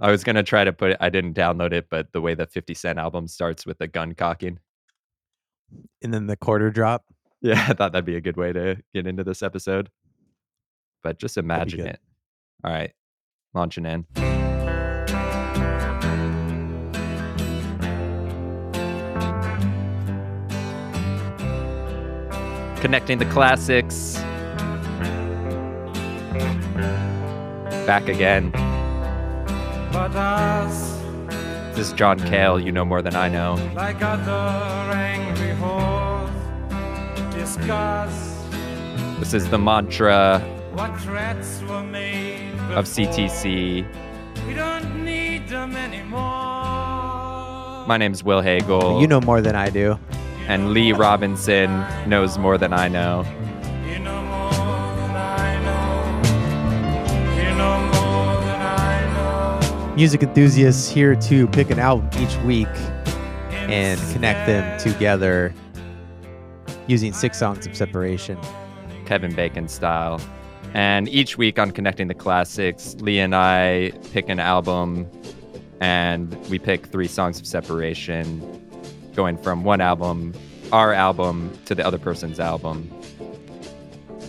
I was gonna try to put it. I didn't download it, but the way the Fifty Cent album starts with the gun cocking. And then the quarter drop. Yeah, I thought that'd be a good way to get into this episode. But just imagine it. All right, launching in. Connecting the classics. Back again. But us, This is John Cale. You know more than I know. like other angry horse, discuss This is the mantra what threats were made of. CTC. We don't need them anymore. My name's Will Hagle. You know more than I do. and Lee Robinson knows more than I know. Music enthusiasts here to pick an album each week and connect them together using six songs of separation. Kevin Bacon style. And each week on Connecting the Classics, Lee and I pick an album and we pick three songs of separation, going from one album, our album, to the other person's album,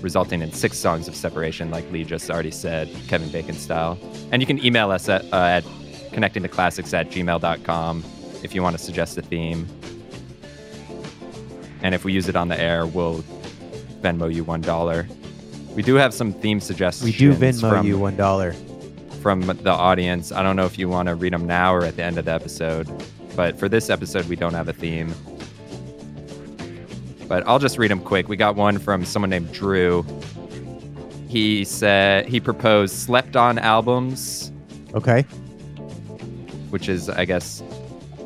resulting in six songs of separation, like Lee just already said, Kevin Bacon style. And you can email us at, uh, at connectingtheclassics at gmail.com if you want to suggest a theme. And if we use it on the air, we'll Venmo you one dollar. We do have some theme suggestions. We do Venmo from, you one dollar. from the audience. I don't know if you want to read them now or at the end of the episode, but for this episode, we don't have a theme. But I'll just read them quick. We got one from someone named Drew. He said he proposed slept on albums, Okay. which is, I guess,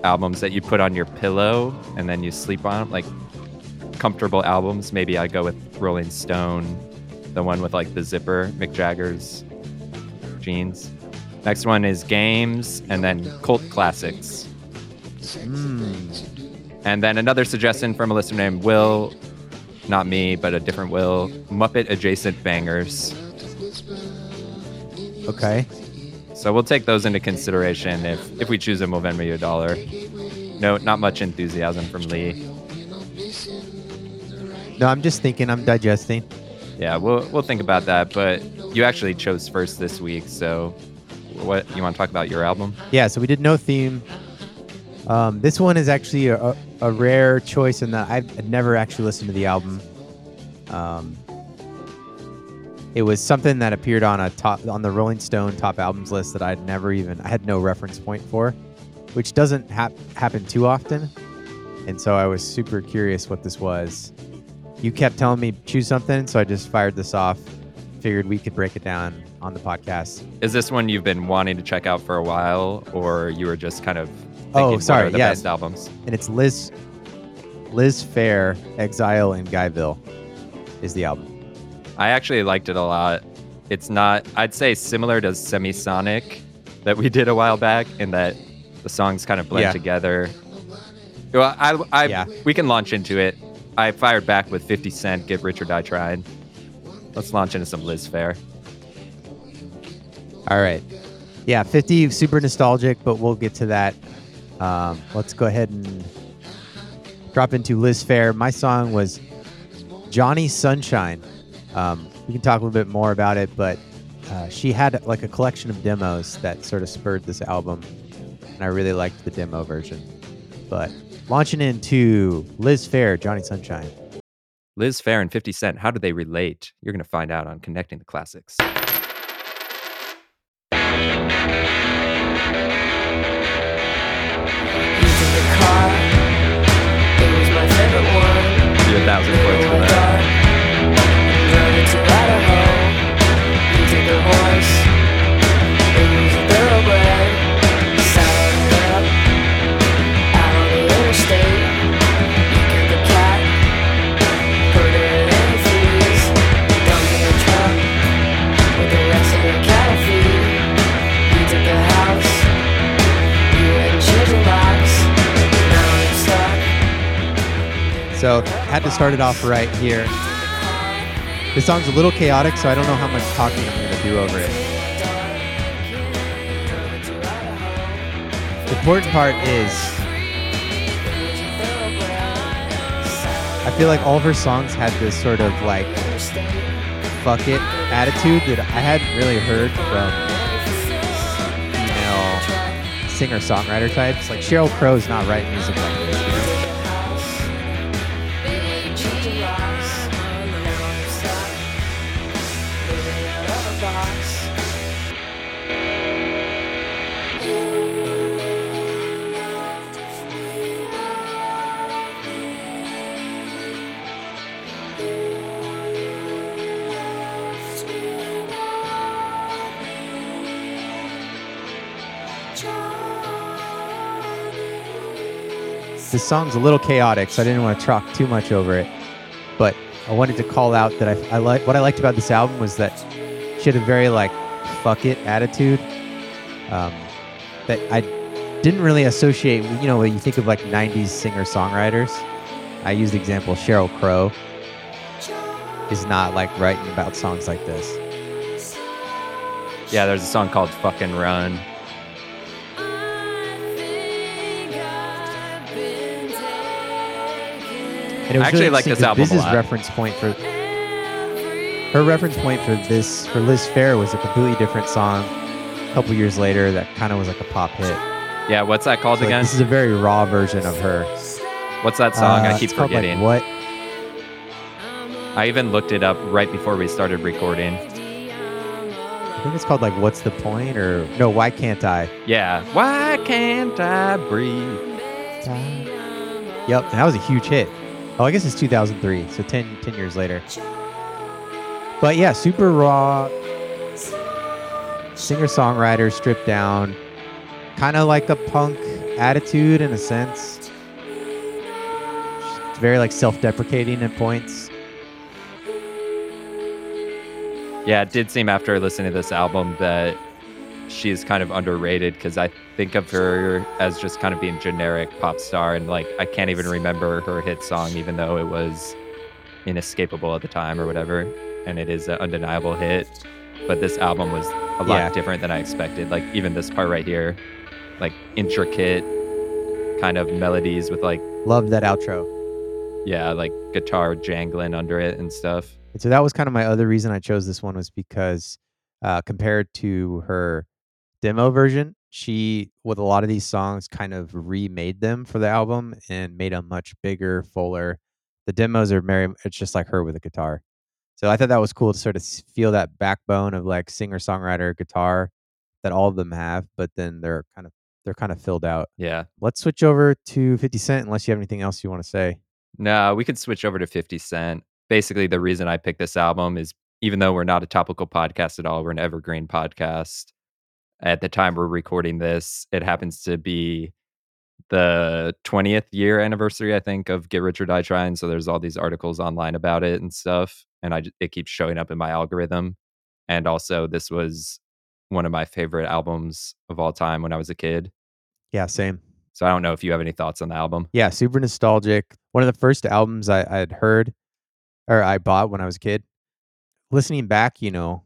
albums that you put on your pillow and then you sleep on 'em, like comfortable albums. Maybe I go with Rolling Stone, the one with like the zipper, Mick Jagger's jeans. Next one is games, and then cult classics. Hmm. And then another suggestion from a listener named Will, not me, but a different Will, Muppet adjacent bangers. Okay. So we'll take those into consideration. If if we choose them, we'll Venmo you a dollar. No, not much enthusiasm from Lee. No, I'm just thinking. I'm digesting. Yeah, we'll we'll think about that. But you actually chose first this week, so what you want to talk about your album? Yeah. So we did no theme. Um, this one is actually a, a, a rare choice in that I've never actually listened to the album. Um, it was something that appeared on a top on the Rolling Stone top albums list that I'd never even I had no reference point for, which doesn't hap- happen too often. And so I was super curious what this was. You kept telling me choose something, so I just fired this off. Figured we could break it down on the podcast. Is this one you've been wanting to check out for a while, or you were just kind of Oh, sorry, the yes. best albums? and it's Liz Liz Phair, Exile in Guyville is the album. I actually liked it a lot. It's not, I'd say, similar to Semisonic that we did a while back, in that the songs kind of blend Yeah. together. Well, I, I, Yeah. we can launch into it. I fired back with 50 Cent, Get Rich or Die Trying. Let's launch into some Liz Phair. All right. Yeah, 50 super nostalgic, but we'll get to that. Um, let's go ahead and drop into Liz Phair. My song was Johnny Sunshine. Um, we can talk a little bit more about it, but uh, she had like a collection of demos that sort of spurred this album, and I really liked the demo version. But launching into Liz Phair, Johnny Sunshine. Liz Phair and 50 Cent, how do they relate? You're going to find out on Connecting the Classics. Do a thousand points had to start it off right here. This song's a little chaotic, so I don't know how much talking I'm going to do over it. The important part is I feel like all of her songs had this sort of like fuck it attitude that I hadn't really heard from female singer songwriter types. Like Sheryl Crow's not writing music like this. This song's a little chaotic, so I didn't want to talk too much over it. But I wanted to call out that I, I like what I liked about this album was that she had a very like fuck it attitude um, that I didn't really associate. You know, when you think of like '90s singer songwriters, I use the example Sheryl Crow is not like writing about songs like this. Yeah, there's a song called "Fucking Run." And it was I actually really like this this album Biz's lot. reference point for her reference point for this for Liz Phair was a completely different song. A couple years later, that kind of was like a pop hit. Yeah, what's that called So, like, again? this is a very raw version of her. What's that song? Uh, I keep called, like, forgetting. what? I even looked it up right before we started recording. I think it's called like "What's the Point?" or no, "Why Can't I?" Yeah. Why can't I breathe? Yep, and that was a huge hit. Oh, I guess it's 2003, so 10, 10 years later. But yeah, super raw, singer songwriter, stripped down, kind of like a punk attitude in a sense. It's very like self-deprecating at points. Yeah, it did seem after listening to this album that she's kind of underrated because I think of her as just kind of being generic pop star and like I can't even remember her hit song even though it was inescapable at the time or whatever and it is an undeniable hit but this album was a lot Yeah. different than I expected like even this part right here like intricate kind of melodies with like Love that outro. yeah like guitar jangling under it and stuff And so that was kind of my other reason I chose this one was because uh, compared to her demo version, she with a lot of these songs kind of remade them for the album and made them much bigger, fuller. The demos are very it's just like her with a guitar. So I thought that was cool to sort of feel that backbone of like singer songwriter guitar that all of them have, but then they're kind of they're kind of filled out. yeah Let's switch over to 50 Cent unless you have anything else you want to say. No, we could switch over to 50 Cent. Basically, the reason I picked this album is even though we're not a topical podcast at all, we're an evergreen podcast. At the time we're recording this, it happens to be the 20th year anniversary, I think, of Get Rich or Die Trying. So there's all these articles online about it and stuff. And I, it keeps showing up in my algorithm. And also, this was one of my favorite albums of all time when I was a kid. Yeah, same. So I don't know if you have any thoughts on the album. Yeah, super nostalgic. One of the first albums I, I had heard or I bought when I was a kid. Listening back, you know,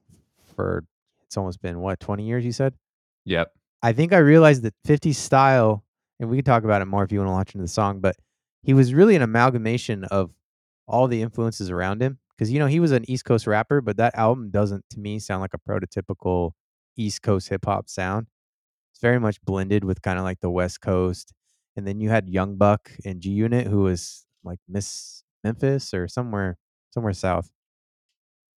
for it's almost been what, 20 years you said? Yep. I think I realized that 50 style, and we can talk about it more if you want to watch into the song, but he was really an amalgamation of all the influences around him. Because, you know, he was an East Coast rapper, but that album doesn't, to me, sound like a prototypical East Coast hip hop sound. It's very much blended with kind of like the West Coast. And then you had Young Buck and G Unit, who was like Miss Memphis or somewhere, somewhere south.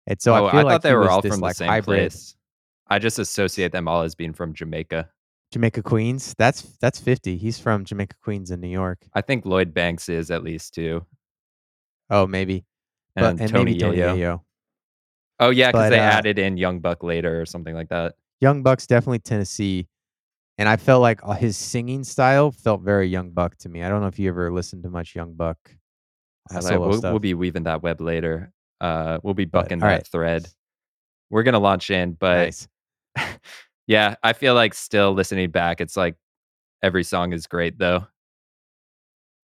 And so oh, I feel I like thought they were all from like the same hybrid place. I just associate them all as being from Jamaica. Jamaica Queens. That's that's 50. He's from Jamaica Queens in New York. I think Lloyd Banks is at least too, Oh, maybe. and, but, and Tony maybe Tony Yayo. Yayo. Oh yeah, because they uh, added in Young Buck later or something like that. Young Buck's definitely Tennessee. And I felt like uh, his singing style felt very Young Buck to me. I don't know if you ever listened to much Young Buck uh, like- we'll, we'll be weaving that web later. Uh, we'll be bucking all that right. thread. We're gonna launch in, but nice. Yeah, I feel like still listening back, it's like every song is great though.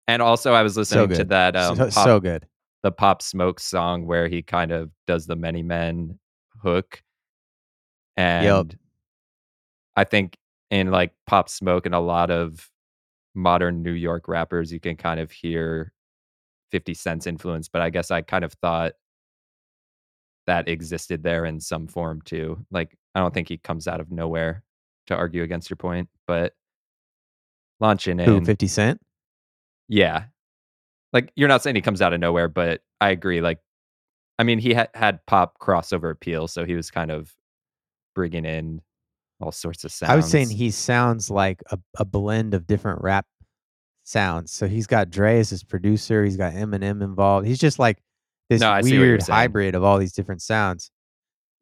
And also, I was So listening to that um, so, pop, so good. the Pop Smoke song where he kind of does the Many Men hook, and I think in like Pop Smoke and a lot of modern New York rappers, you can kind of hear 50 Cent's influence, but I guess I kind of thought that existed there in some form too. Like, I don't think he comes out of nowhere to argue against your point, but launching Who, in, 50 Cent? yeah. Like, you're not saying he comes out of nowhere, but I agree. Like, I mean, he ha- had pop crossover appeal, so he was kind of bringing in all sorts of sounds. I was saying he sounds like a, a blend of different rap sounds. So he's got Dre as his producer. He's got Eminem involved. He's just like this No, I see what you're weird hybrid of all these different sounds.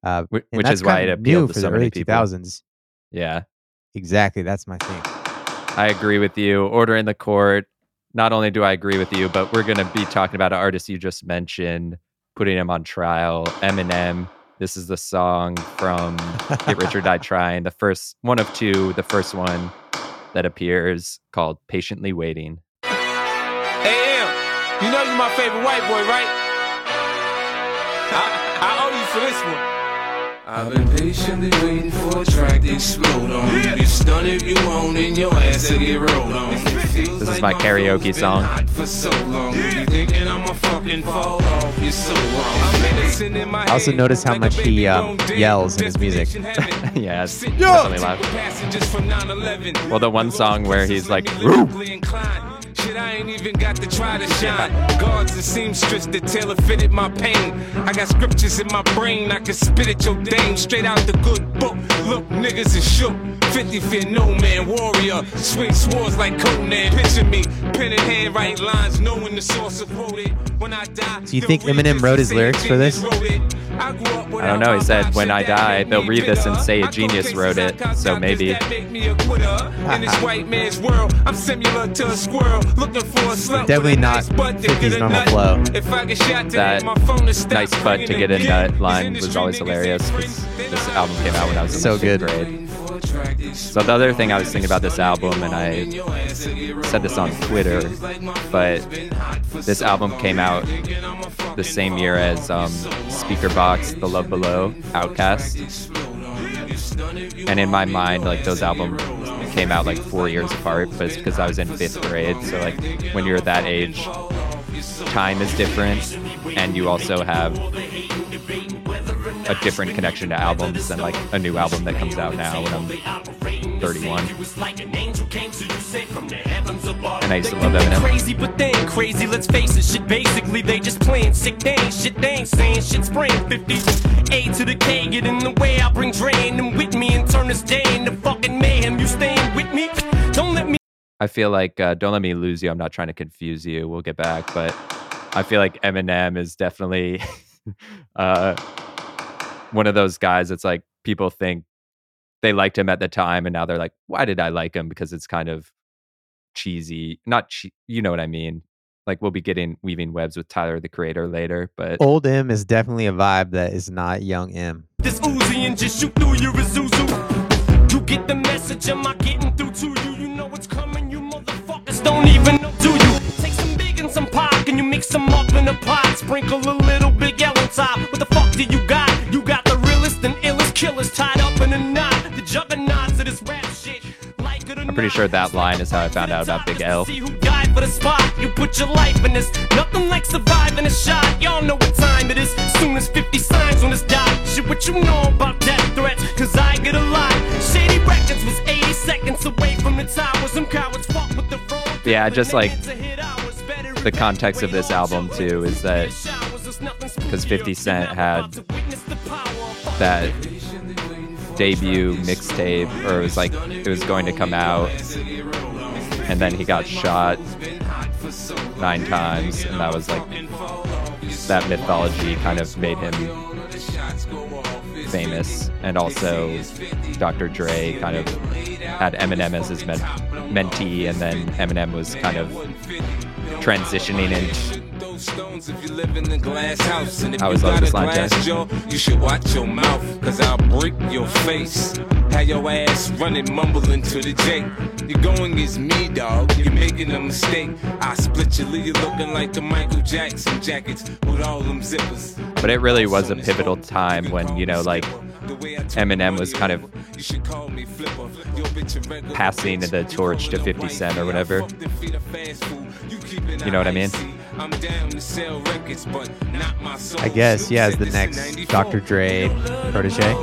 Uh, Whi- which is why it appealed to for so many early people. 2000s. Yeah. Exactly. That's my thing. I agree with you. Order in the court. Not only do I agree with you, but we're going to be talking about an artist you just mentioned, putting him on trial, Eminem. This is the song from Get Rich or Die Trying, the first one of two, the first one that appears called Patiently Waiting. Hey, Em, you know you're my favorite white boy, right? I, I owe you for this one. I've been patiently waiting for a track to explode on. You get stunned if you want, and your ass will get rolled on. This is my karaoke song. For so long, I'ma fucking fall off? You're so. I also notice how much he, um, yells in his music. yeah, it's definitely loud. Well, the one song where he's like, "Roo." I ain't even got to try to shine. Guards and seamstress that tailor fitted my pain. I got scriptures in my brain, I can spit at your dame straight out the good book. Look, niggas is shook. 50 fear no man, warrior. Swing swords like Conan. Picture me, pen in hand, write lines, knowing the source of wrote it. When I die, So you think Eminem wrote his lyrics for this? I don't know. He said, "When I die, they'll read this and say a genius wrote it." So maybe. In this white man's world, I'm similar to a squirrel looking for a slut. Definitely not nice butt to 50's get a normal flow. If I get shot today, That my phone is stopped nice butt to get again. nut line was always hilarious niggas because bring this album came out when I was in So good. grade. So the other thing I was thinking about this album, and I said this on Twitter, but this album came out the same year as um, Speakerboxxx, The Love Below, OutKast, and in my mind, like those albums came out like four years apart, but it's because I was in fifth grade. So like when you're that age, time is different, and you also have a different connection to albums than like a new album that comes out now when I'm 31. And I used to love Eminem. Crazy, but they ain't crazy. Let's face it, shit. Basically, they just playing sick. Ain't shit. They ain't saying shit. Spraying 50. A to the K, get in the way. I bring Dre and them with me and turn this day into fucking mayhem. You staying with me? Don't let me. I feel like uh, "Don't Let Me Lose You." I'm not trying to confuse you. We'll get back, but I feel like Eminem is definitely uh, one of those guys. That's like people think they liked him at the time, and now they're like, "Why did I like him?" Because it's kind of cheesy. Not che- you know what I mean. Like we'll be getting weaving webs with Tyler the Creator later, but Old M is definitely a vibe that is not young M. This Uzi and just shoot through your Isuzu. You get the message, am I getting through to you? You know what's coming, you motherfuckers don't even know, do you? Some pop, and you mix them up in a pot. Sprinkle a little on top. What the fuck do you got? You got the realest and illest killers tied up in a knot. The juggernauts of this rap shit. Like I'm pretty sure that line is how I found out about Big L. See who died for the spot. You put your life in this. Nothing like surviving a shot. Y'all know what time it is. Soon as 50 signs on this dot. Shit, what you know about death threats? Cause I get a lot. Shady Records was 80 seconds away from the towers. Some cowards fuck with the wrong. Yeah, just like the context of this album too is that because 50 Cent had that debut mixtape, or it was like it was going to come out, and then he got shot nine times, and that was like that mythology kind of made him famous, and also Dr. Dre kind of had Eminem as his men- mentee, and then Eminem was kind of transitioning into I I always loved this line, Jack. You should watch your mouth, cause I'll break your face. Have your ass running, mumbling to the J. You're going against me, dog. You're making a mistake. I split your lead, you're looking like the Michael Jackson jackets with all them zippers. but it really was a pivotal time when you know like Eminem was kind of passing the torch to 50 Cent or whatever. You know what I mean? I guess, yeah, as the next Dr. Dre protege.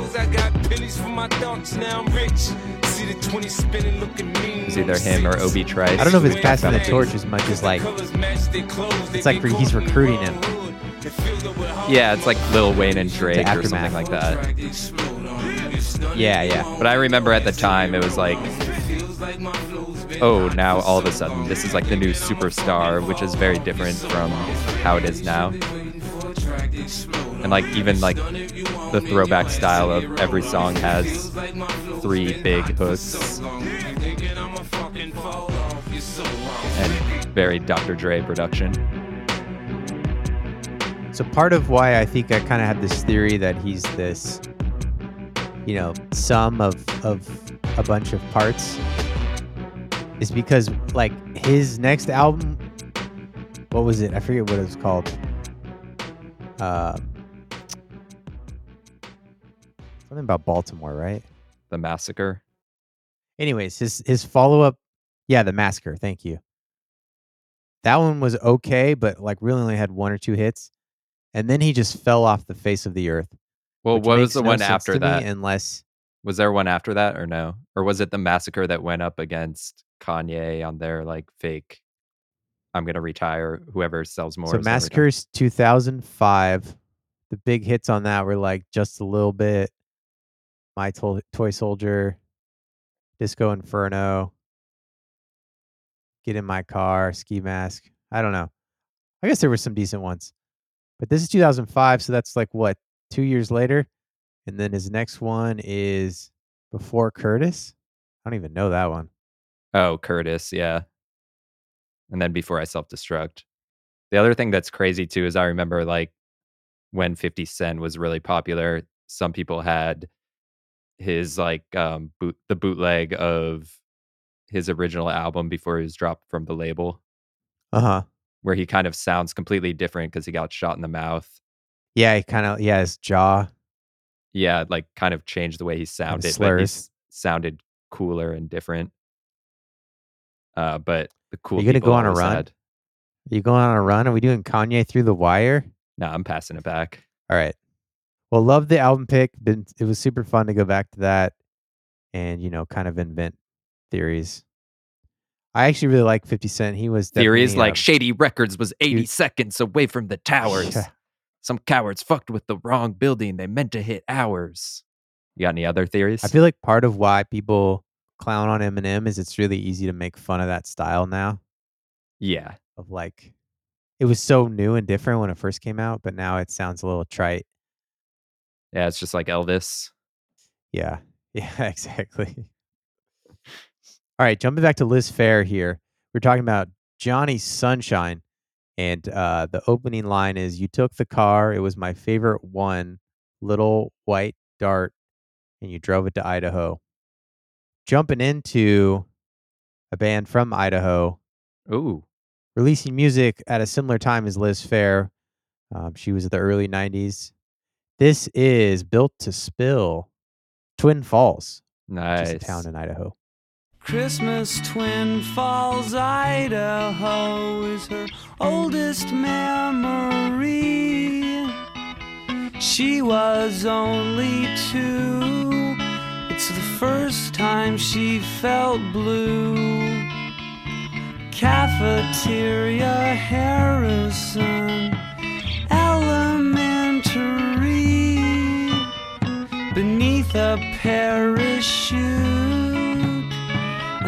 It's either him or Obi Trice. I don't know if it's passing the torch as much as like it's like he's recruiting him. Yeah, it's like Lil Wayne and Drake or something like that. Yeah, yeah. But I remember at the time it was like, oh, now all of a sudden this is like the new superstar, which is very different from how it is now. And like even like the throwback style of every song has three big hooks and very Dr. Dre production. So part of why I think I kind of have this theory that he's this, you know, sum of of a bunch of parts is because like his next album, what was it? I forget what it was called. Uh, something about Baltimore, right? The Massacre. Anyways, his his follow up, yeah, the Massacre. Thank you. That one was okay, but like really only had one or two hits, and then he just fell off the face of the earth. Well, what was the no one after that? Unless Was there one after that or no? Or was it the Massacre that went up against Kanye on their like fake I'm gonna retire, whoever sells more. so? Massacre's 2005. The big hits on that were like just a little bit, My Toy, Toy Soldier, Disco Inferno, Get in My Car, Ski Mask. I don't know. I guess there were some decent ones, but this is 2005, so that's like what two years later, and then his next one is Before Curtis. I don't even know that one. Oh, Curtis, yeah. And then before I self destruct. The other thing that's crazy too is I remember like when 50 Cent was really popular, some people had his like um boot the bootleg of his original album before he was dropped from the label, Uh huh. Where he kind of sounds completely different because he got shot in the mouth. Yeah, he kind of yeah his jaw. Yeah, like kind of changed the way he sounded. Like he slurs. sounded cooler and different. Uh, but the cool. you gonna go on a run? Had, Are you going on a run? Are we doing Kanye through the wire? No, I'm passing it back. All right. Well, love the album pick. Been it was super fun to go back to that and you know kind of invent theories. I actually really like 50 Cent. He was Theories like um, Shady Records was 80 you- seconds away from the towers. Yeah. Some cowards fucked with the wrong building. They meant to hit ours. You got any other theories? I feel like part of why people clown on Eminem is it's really easy to make fun of that style now. yeah. Of like, it was so new and different when it first came out, but now it sounds a little trite. Yeah, it's just like Elvis. Yeah. Yeah, exactly. All right, jumping back to Liz Phair here. We're talking about Johnny Sunshine. And uh, the opening line is You took the car. It was my favorite one, little white dart, and you drove it to Idaho. Jumping into a band from Idaho, Ooh. releasing music at a similar time as Liz Phair. Um, she was in the early 90s. This is Built to Spill, Twin Falls, which Nice. is a town in Idaho. Christmas Twin Falls, Idaho is her oldest memory. She was only two. It's the first time she felt blue. Cafeteria Harrison Elementary beneath a parachute.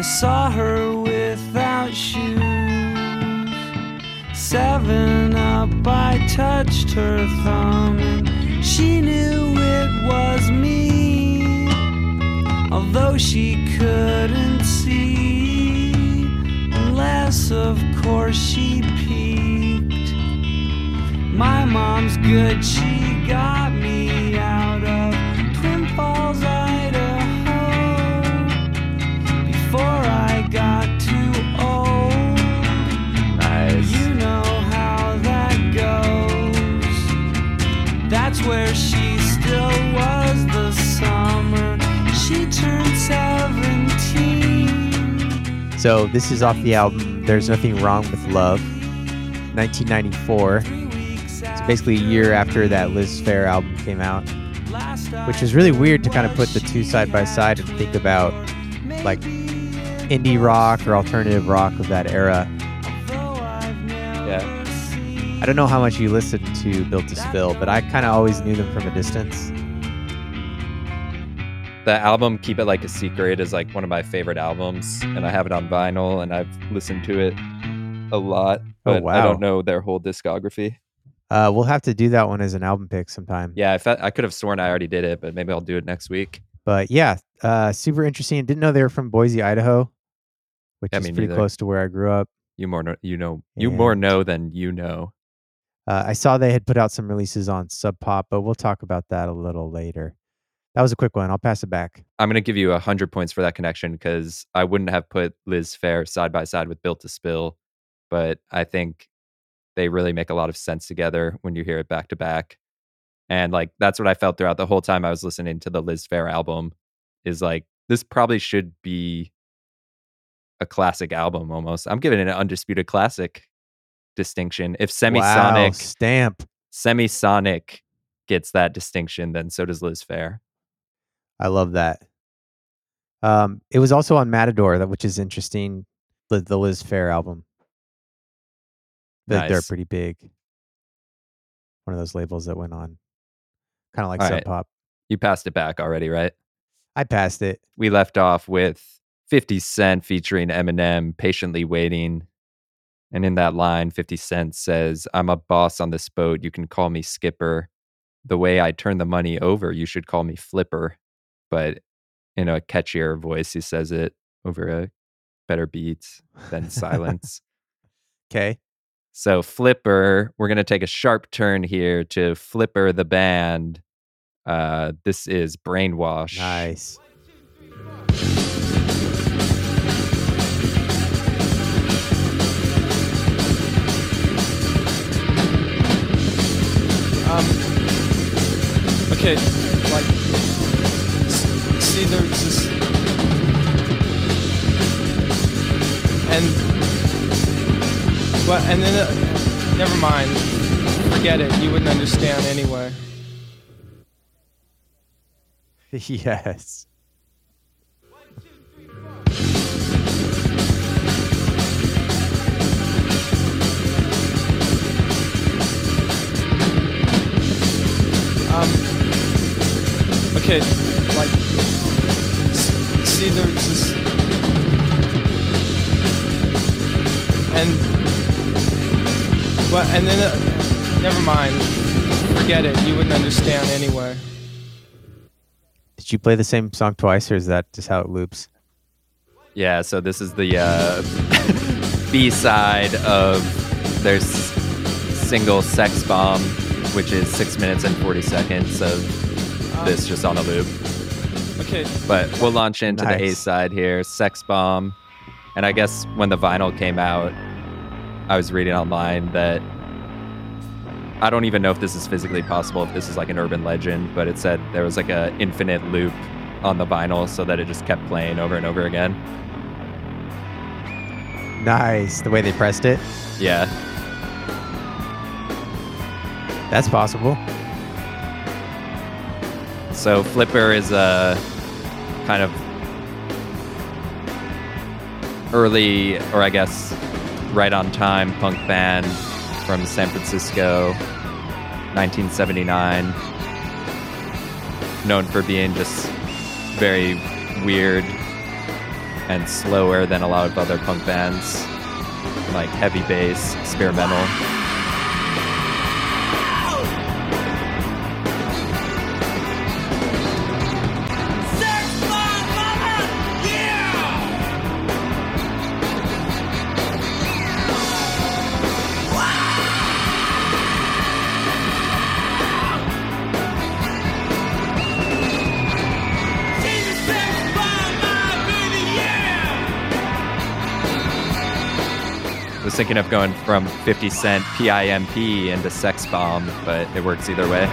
Saw her without shoes. Seven up, I touched her thumb, and she knew it was me. Although she couldn't see, unless of course she peeked. My mom's good, she got me where she still was the summer she turned 17. So, this is off the album There's Nothing Wrong with Love, 1994. It's basically a year after that Liz Phair album came out, which is really weird to kind of put the two side by side and think about like indie rock or alternative rock of that era. Yeah. I don't know how much you listened to Built to Spill, but I kind of always knew them from a distance. The album Keep It Like a Secret is like one of my favorite albums, and I have it on vinyl, and I've listened to it a lot. Oh, But I don't know their whole discography. Uh, we'll have to do that one as an album pick sometime. Yeah, I, I could have sworn I already did it, but maybe I'll do it next week. But yeah, uh, super interesting. Didn't know they were from Boise, Idaho, which Yeah, is pretty neither. close to where I grew up. You more know, you know you more know than you know. Uh, I saw they had put out some releases on Sub Pop, but we'll talk about that a little later. That was a quick one. I'll pass it back. I'm gonna give you a hundred points for that connection because I wouldn't have put Liz Phair side by side with Built to Spill, but I think they really make a lot of sense together when you hear it back to back. And like that's what I felt throughout the whole time I was listening to the Liz Phair album. Is like this probably should be a classic album almost. I'm giving it an undisputed classic distinction. If Wow, Semisonic stamp. Semisonic gets that distinction, then so does Liz Phair. I love that. Um, it was also on Matador, that which is interesting. The, the Liz Phair album. They're, they're pretty big. One of those labels that went on, kind of like All Sub right. Pop. You passed it back already, right? I passed it. we left off with 50 Cent featuring Eminem patiently waiting. And in that line, 50 Cent says, I'm a boss on this boat. You can call me skipper. The way I turn the money over, you should call me flipper. But in a catchier voice, he says it over a better beat than silence. Okay. So, Flipper, we're going to take a sharp turn here to Flipper the band. Uh, this is Brainwash. Nice. Um, okay, like, see, there's this, and, but, and then, uh, never mind, forget it, you wouldn't understand anyway. yes. Um, okay, like, see, there's this, and, but, and then, uh, never mind, forget it, you wouldn't understand anyway. Did you play the same song twice, or is that just how it loops? Yeah, so this is the uh, B side of their s- single Sex Bomb, which is six minutes and 40 seconds of this just on a loop. Okay, But we'll launch into the A side here Sex Bomb. And I guess when the vinyl came out, I was reading online that I don't even know if this is physically possible, if this is like an urban legend, but it said there was like a infinite loop on the vinyl so that it just kept playing over and over again. Nice. The way they pressed it. Yeah. That's possible. So Flipper is a kind of early, or I guess right on time punk band from San Francisco, 1979. Known for being just very weird and slower than a lot of other punk bands, like heavy bass, experimental. Was thinking of going from 50 Cent PIMP into Sex Bomb, but it works either way.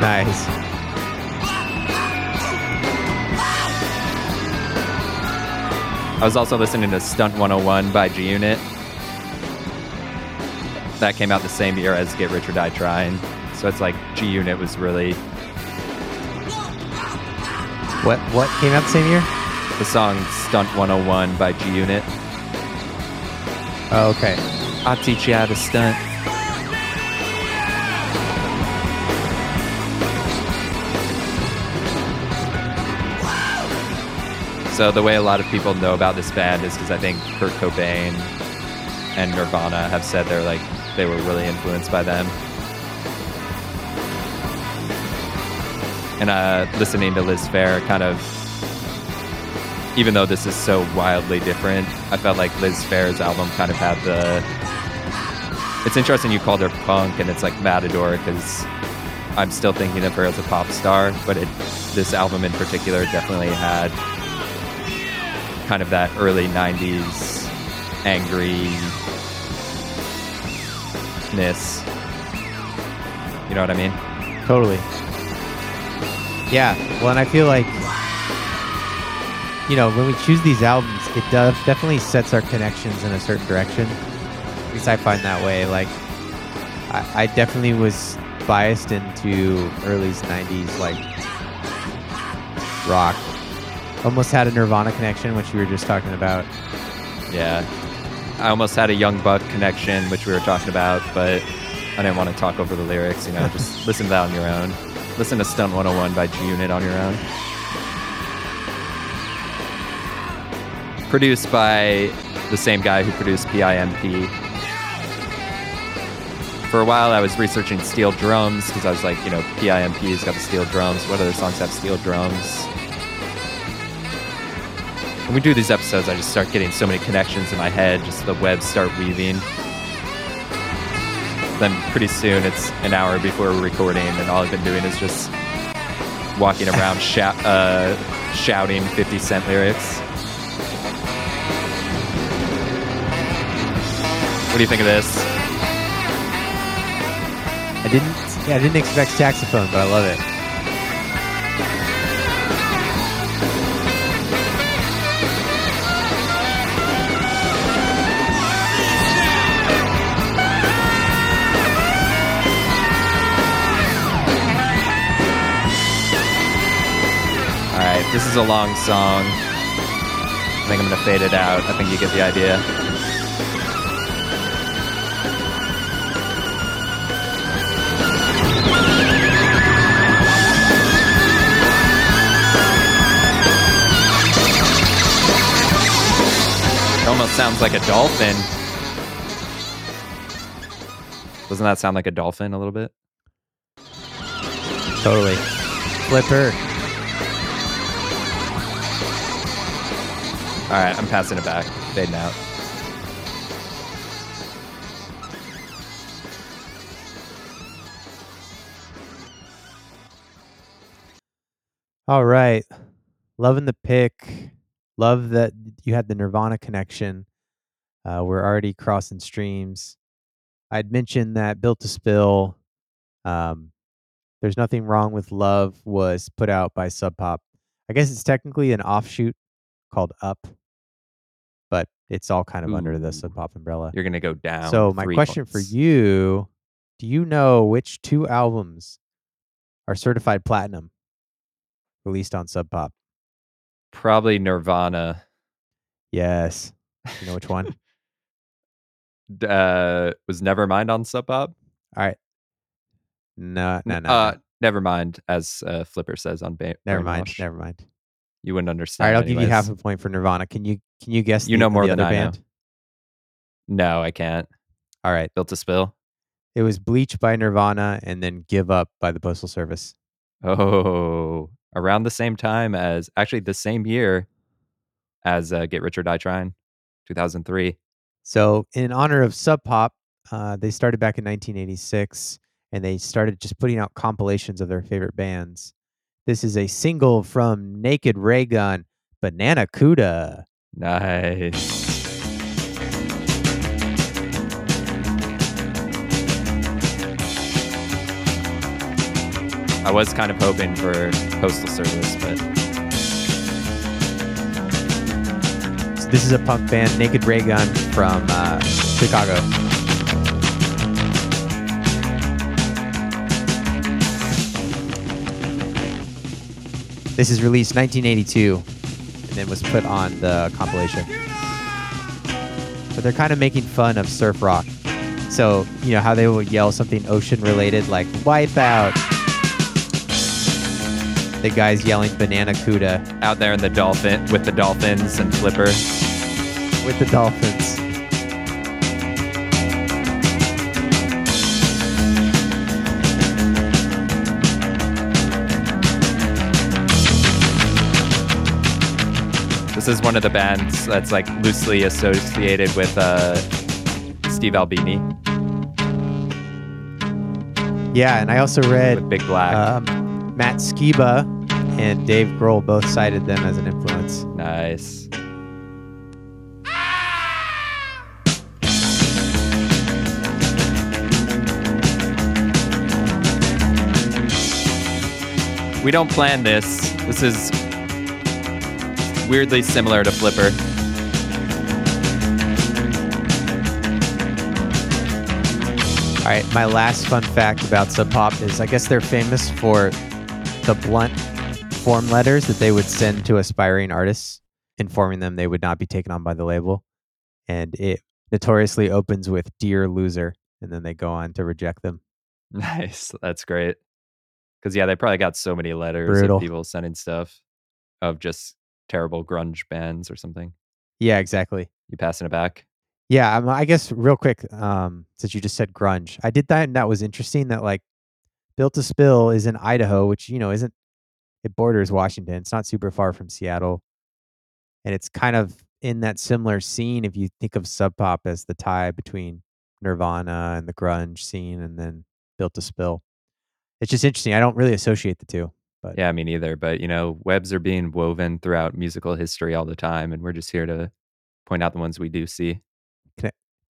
Nice. I was also listening to Stunt 101 by G Unit. That came out the same year as Get Rich or Die Trying. So it's like G Unit was really What what came out the same year? the song Stunt 101 by G Unit. Oh, okay. I'll teach you how to stunt. So the way a lot of people know about this band is because I think Kurt Cobain and Nirvana have said they're like they were really influenced by them. And uh, listening to Liz Phair kind of even though this is so wildly different, I felt like Liz Phair's album kind of had the. It's interesting you called her punk, and it's like Matador because I'm still thinking of her as a pop star, but it, this album in particular definitely had kind of that early '90s angryness. You know what I mean? Totally. Yeah. Well, and I feel like you know when we choose these albums, it does definitely sets our connections in a certain direction. At least I find that way. Like, I, I definitely was biased into early '90s like rock. Almost had a Nirvana connection, which we were just talking about. Yeah. I almost had a Young Buck connection, which we were talking about, but I didn't want to talk over the lyrics. You know, just listen to that on your own. Listen to Stunt 101 by G Unit on your own. Produced by the same guy who produced PIMP. For a while, I was researching steel drums because I was like, you know, PIMP's got the steel drums. What other songs have steel drums? When we do these episodes, I just start getting so many connections in my head, just the webs start weaving. Then pretty soon it's an hour before we're recording, and all I've been doing is just walking around uh, shouting 50 Cent lyrics. Do you think of this? I didn't. Yeah, I didn't expect saxophone, but I love it. All right, this is a long song. I think I'm gonna fade it out. I think you get the idea. Almost sounds like a dolphin. Doesn't that sound like a dolphin a little bit? Totally. Flipper. All right, I'm passing it back. Fading out. All right. Loving the pick. Love that you had the Nirvana connection. Uh, we're already crossing streams. I'd mentioned that Built to Spill, um, There's Nothing Wrong with Love was put out by Sub Pop. I guess it's technically an offshoot called Up, but it's all kind of under the Sub Pop umbrella. You're gonna go down. So my question for you, do you know which two albums are certified platinum released on Sub Pop? Probably Nirvana. Yes. You know which one? Uh, was Nevermind on Sub Pop? All right. No, no, no. uh, no. Never mind, as uh, Flipper says on ba- Never mind. Never mind. You wouldn't understand. All right, I'll give you half a point for Nirvana. Can you can you guess? You the, know more the than other I know. band? No, I can't. All right. Built to spill. It was Bleach by Nirvana and then Give Up by the Postal Service. Oh, around the same time as actually the same year as uh, Get Rich or Die Trying, 2003. So, in honor of Sub Pop, uh, they started back in 1986 and they started just putting out compilations of their favorite bands. This is a single from Naked Raygun, Bananacuda. Nice. I was kind of hoping for Postal Service, but this is a punk band, Naked Raygun from uh, Chicago. This is released 1982 and then was put on the compilation. But they're kind of making fun of surf rock. So, you know how they will yell something ocean related like wipeout. The guy's yelling Bananacuda Out there in the dolphin with the dolphins and Flipper. with the dolphins. This is one of the bands that's like loosely associated with uh, Steve Albini Yeah, and I also read with Big Black. um, Matt Skiba and Dave Grohl both cited them as an influence. nice. We don't plan this. This is weirdly similar to Flipper. All right, my last fun fact about Sub Pop is I guess they're famous for the blunt form letters that they would send to aspiring artists, informing them they would not be taken on by the label. And it notoriously opens with Dear Loser, and then they go on to reject them. Nice. That's great. Because, yeah, they probably got so many letters Brutal. of people sending stuff of just terrible grunge bands or something. Yeah, exactly. You passing it back? Yeah, um, I guess real quick, um, since you just said grunge, I did that, and that was interesting. That like, Built to Spill is in Idaho, which you know isn't it borders Washington. It's not super far from Seattle, and it's kind of in that similar scene. If you think of Sub Pop as the tie between Nirvana and the grunge scene, and then Built to Spill, it's just interesting. I don't really associate the two. But Yeah, me neither. But, you know, webs are being woven throughout musical history all the time. And we're just here to point out the ones we do see.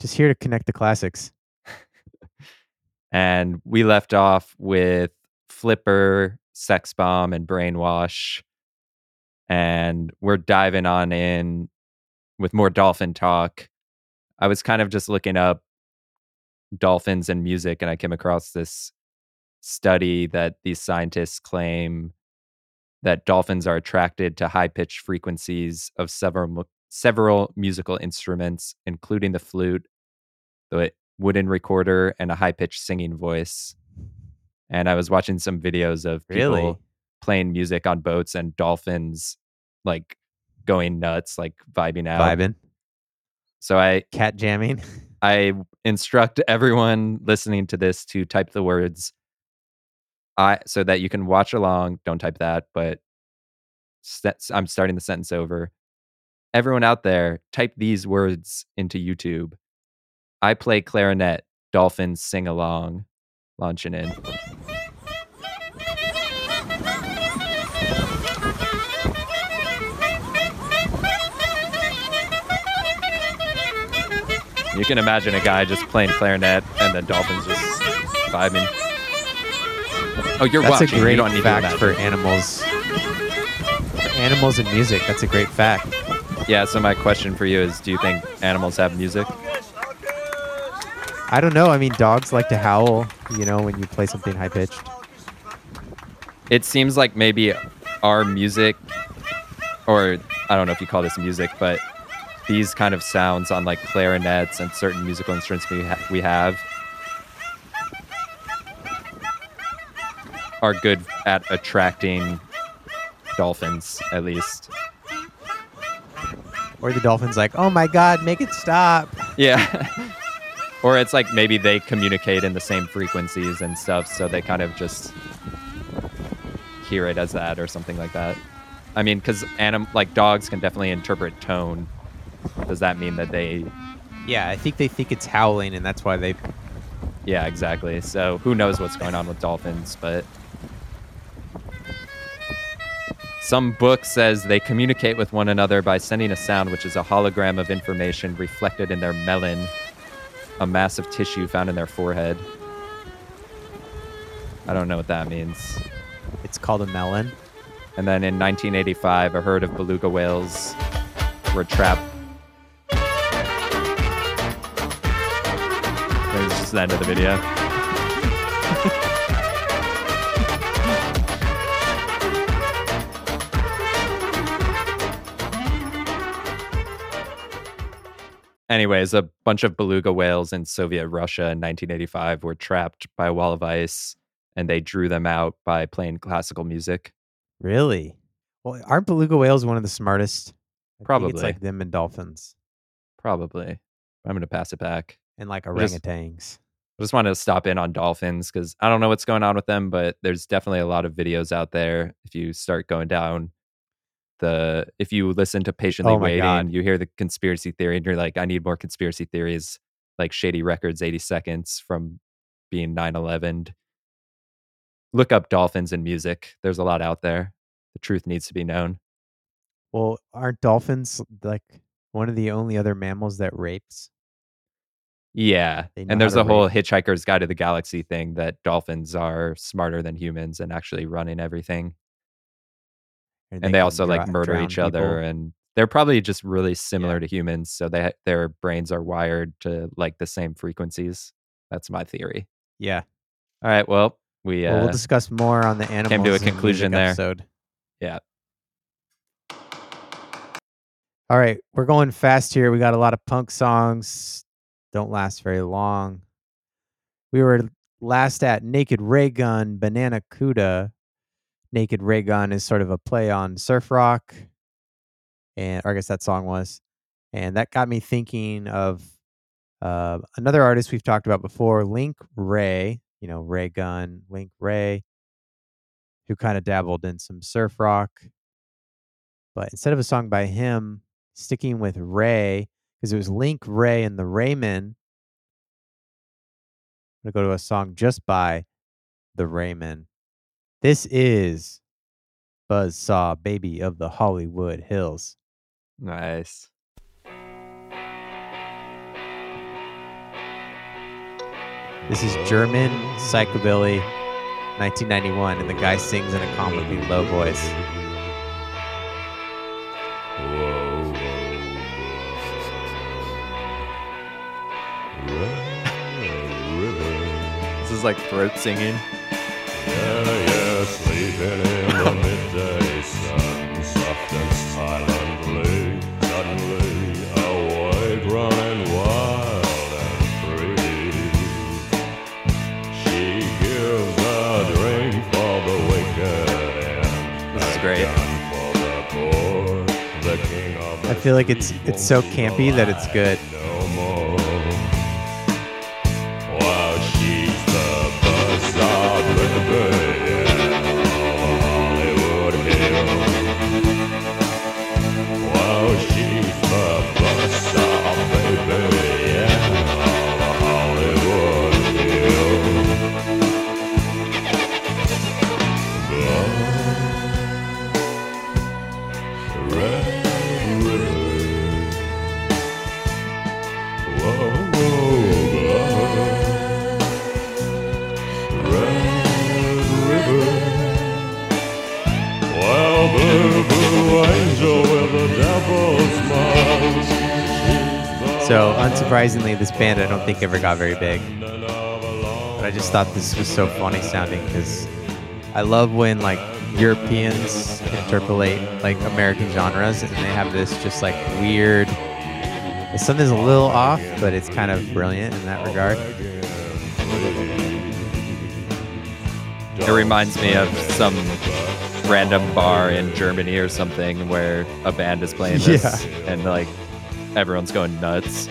just here to connect the classics. And we left off with Flipper, Sex Bomb, and Brainwash. And we're diving on in with more dolphin talk. I was kind of just looking up dolphins and music, and I came across this study that these scientists claim that dolphins are attracted to high pitched frequencies of several several musical instruments, including the flute, the wooden recorder, and a high pitched singing voice. And I was watching some videos of people Really? playing music on boats and dolphins like going nuts, like vibing out. Vibing, So I cat jamming. I instruct everyone listening to this to type the words I so that you can watch along. Don't type that, but I'm starting the sentence over. Everyone out there, type these words into YouTube. I play clarinet, dolphins sing along, launching in. You can imagine a guy just playing clarinet and the dolphins just vibing. Oh, you're That's watching. a great you fact for animals. For animals and music, that's a great fact. Yeah. So my question for you is: Do you think animals have music? I don't know. I mean, dogs like to howl, you know, when you play something high pitched. It seems like maybe our music, or I don't know if you call this music, but these kind of sounds on like clarinets and certain musical instruments we ha- we have are good at attracting dolphins, at least. Or the dolphin's like, oh my God, make it stop. Yeah. or it's like maybe they communicate in the same frequencies and stuff, so they kind of just hear it as that or something like that. I mean, because anim- like dogs can definitely interpret tone. Does that mean that they? Yeah, I think they think it's howling, and that's why they. Yeah, exactly. So who knows what's going on with dolphins, but some book says they communicate with one another by sending a sound, which is a hologram of information reflected in their melon, a mass of tissue found in their forehead. I don't know what that means. It's called a melon. And then in 1985, a herd of beluga whales were trapped. This is the end of the video. Anyways, a bunch of beluga whales in Soviet Russia in 1985 were trapped by a wall of ice, and they drew them out by playing classical music. Really? Well, aren't beluga whales one of the smartest? I Probably. it's like them and dolphins Probably. I'm going to pass it back. and like just- orangutans. I just wanted to stop in on dolphins because I don't know what's going on with them, but there's definitely a lot of videos out there. If you start going down the, if you listen to patiently Oh waiting, God. you hear the conspiracy theory, and you're like, I need more conspiracy theories, like Shady Records, 80 seconds from being 9/11. Look up dolphins and music. There's a lot out there. The truth needs to be known. Well, aren't dolphins like one of the only other mammals that rapes? Yeah. And there's a whole. Hitchhiker's Guide to the Galaxy thing that dolphins are smarter than humans and actually running everything. And they can also like murder each other and they're probably just really similar to humans so they their brains are wired to like the same frequencies that's my theory Yeah. all right well we uh Well, discuss more on the animals. came to a conclusion there. Episode. Yeah. All right, we're going fast here. We got a lot of punk songs. Don't last very long. We were last at Naked Raygun, Banana Cuda. Naked Raygun is sort of a play on surf rock, and I guess that song was, and that got me thinking of uh, another artist we've talked about before, Link Wray. You know, Ray Gun, Link Wray, who kind of dabbled in some surf rock. But instead of a song by him, sticking with Ray, because it was Link Wray and the Raymen. I'm gonna go to a song just by the Raymen. This is Buzz Saw, Baby of the Hollywood Hills. nice This is German psychobilly, 1991, and the guy sings in a comically low voice. this is like throat singing Yeah, yeah, sleeping in the midday sun, soft and silently. Suddenly awake, running wild and free. She gives a drink for the wicked and This is great. gun for the poor. The king of I feel like it's it's so campy that it's good. This band I don't think ever got very big. land of a long But I just thought this was so funny sounding because I love when like Europeans interpolate like American genres and they have this just like weird. Something's a little off, but it's kind of brilliant in that regard. it reminds me of some random bar in germany or something where a band is playing this Yeah. and like everyone's going nuts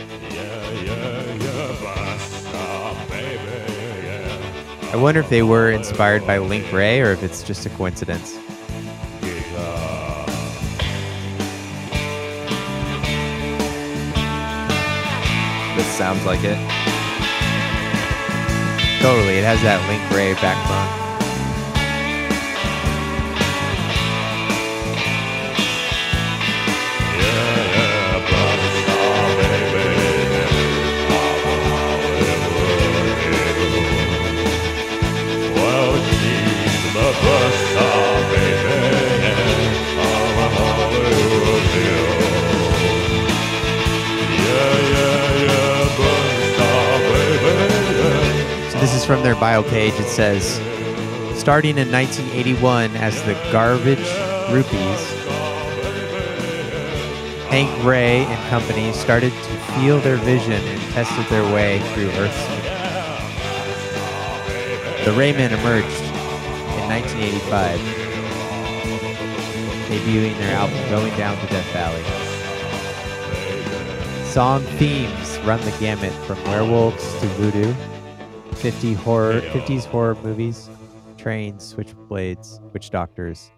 I wonder if they were inspired by Link Wray or if it's just a coincidence. This sounds like it Totally, it has that Link Wray backbone. From their bio page. It says, starting in 1981 as the Garbage Rupees, Hank Ray and company started to feel their vision and tested their way through Earth's. The Raymen emerged in 1985, debuting their album Going Down to Death Valley. Song themes run the gamut from werewolves to voodoo, 50 horror, 50s horror movies, trains, switchblades, witch doctors,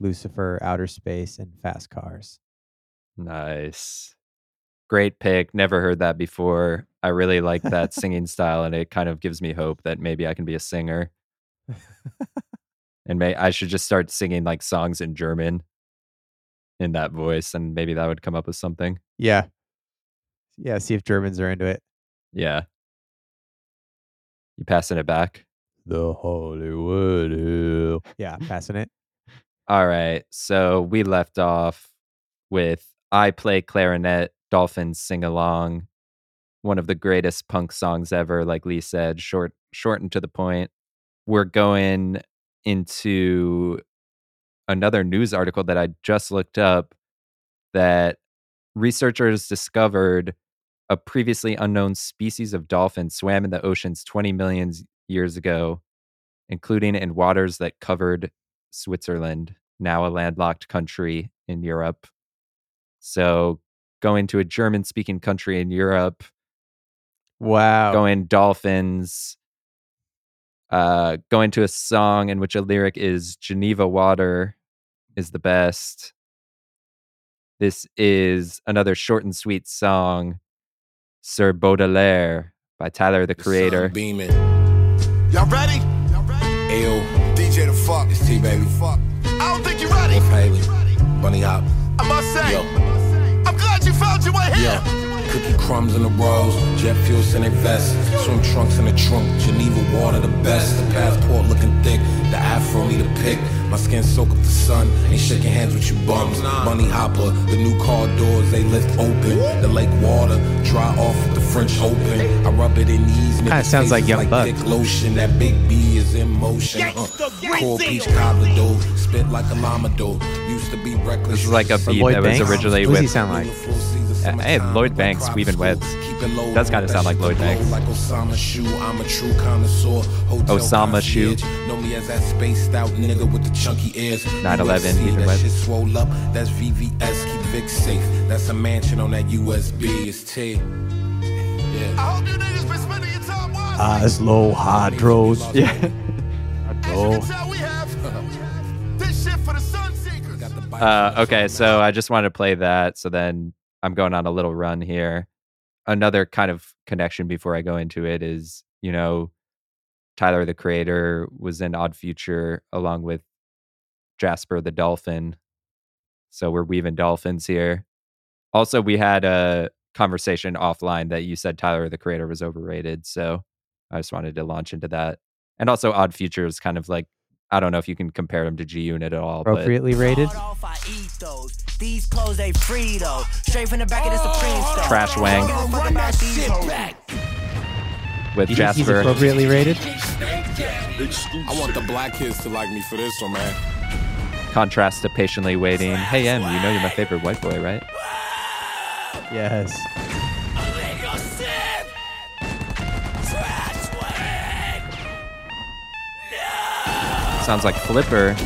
Lucifer, outer space, and fast cars. Nice. Great pick. Never heard that before. I really like that singing style, and it kind of gives me hope that maybe I can be a singer. and may I should just start singing like songs in German in that voice, and maybe that would come up with something. Yeah. Yeah, see if Germans are into it. Yeah. You passing it back? The Hollywood Hill. Yeah, passing it. All right. So we left off with I Play Clarinet, Dolphins Sing Along. One of the greatest punk songs ever, like Lee said, short, short and to the point. We're going into another news article that I just looked up that researchers discovered a previously unknown species of dolphin swam in the oceans 20 million years ago, including in waters that covered Switzerland, now a landlocked country in Europe. So, going to a German speaking country in Europe, Wow. going dolphins, uh, going to a song in which a lyric is Geneva water is the best. This is another short and sweet song, Sir Baudelaire by Tyler the Creator. Beaming. Y'all ready? Ayo, DJ the fuck. it's T baby. Fuck. I don't think you ready. Wolf Haley. Bunny Hop. I must say. Yo. I'm glad you found your way here. Yo. Cookie crumbs in the rolls, jet fuel in a vest, swim trunks in the trunk, Geneva water the best, the passport looking thick, the afro need a pick, my skin soak up the sun, ain't shaking hands with you bums, bunny hopper, the new car doors they lift open, the lake water dry off with the French open, I rub it in these Kinda sounds like faces Young Buck. thick lotion, that big B is in motion, uh, cool peach cobbler dough, spit like a llama dough, used to be reckless. This is like a Or beat that was Banks? originally What does he with sound like? Hey, Lloyd Banks, weaving webs. Does kinda sound like Lloyd Banks. Like Osama Shoe, I'm a true connoisseur. Hotel Osama Shoe. concierge. Know me as that spaced out nigga with the chunky ears. 9/11, weaving webs. shit swole up. That's VVS, keep Vic safe. That's a mansion on that USB. It's T. Yeah. I hope you niggas been spending your time wisely. Oslo Hydros. Yeah. As you can tell, we have this shit for the sun seekers. Got the bike Uh, okay, so I just wanted to play that. So then I'm going on a little run here. Another kind of connection before I go into it is, you know, Tyler the Creator was in Odd Future along with Jasper the Dolphin. So we're weaving dolphins here. Also, we had a conversation offline that you said Tyler the Creator was overrated. So I just wanted to launch into that. And also, Odd Future is kind of like, I don't know if you can compare them to G Unit at all. But Appropriately rated. Off, I eat those. These clothes they free though. Straight from the back of the Supreme store. Trash Wang. Don't give a fuck about these hoes. with Do you think he's Jasper. appropriately rated? I want the black kids to like me for this one, man. Contrast to patiently waiting. Hey M, you know you're my favorite white boy, right? Yes. Sounds like Flipper.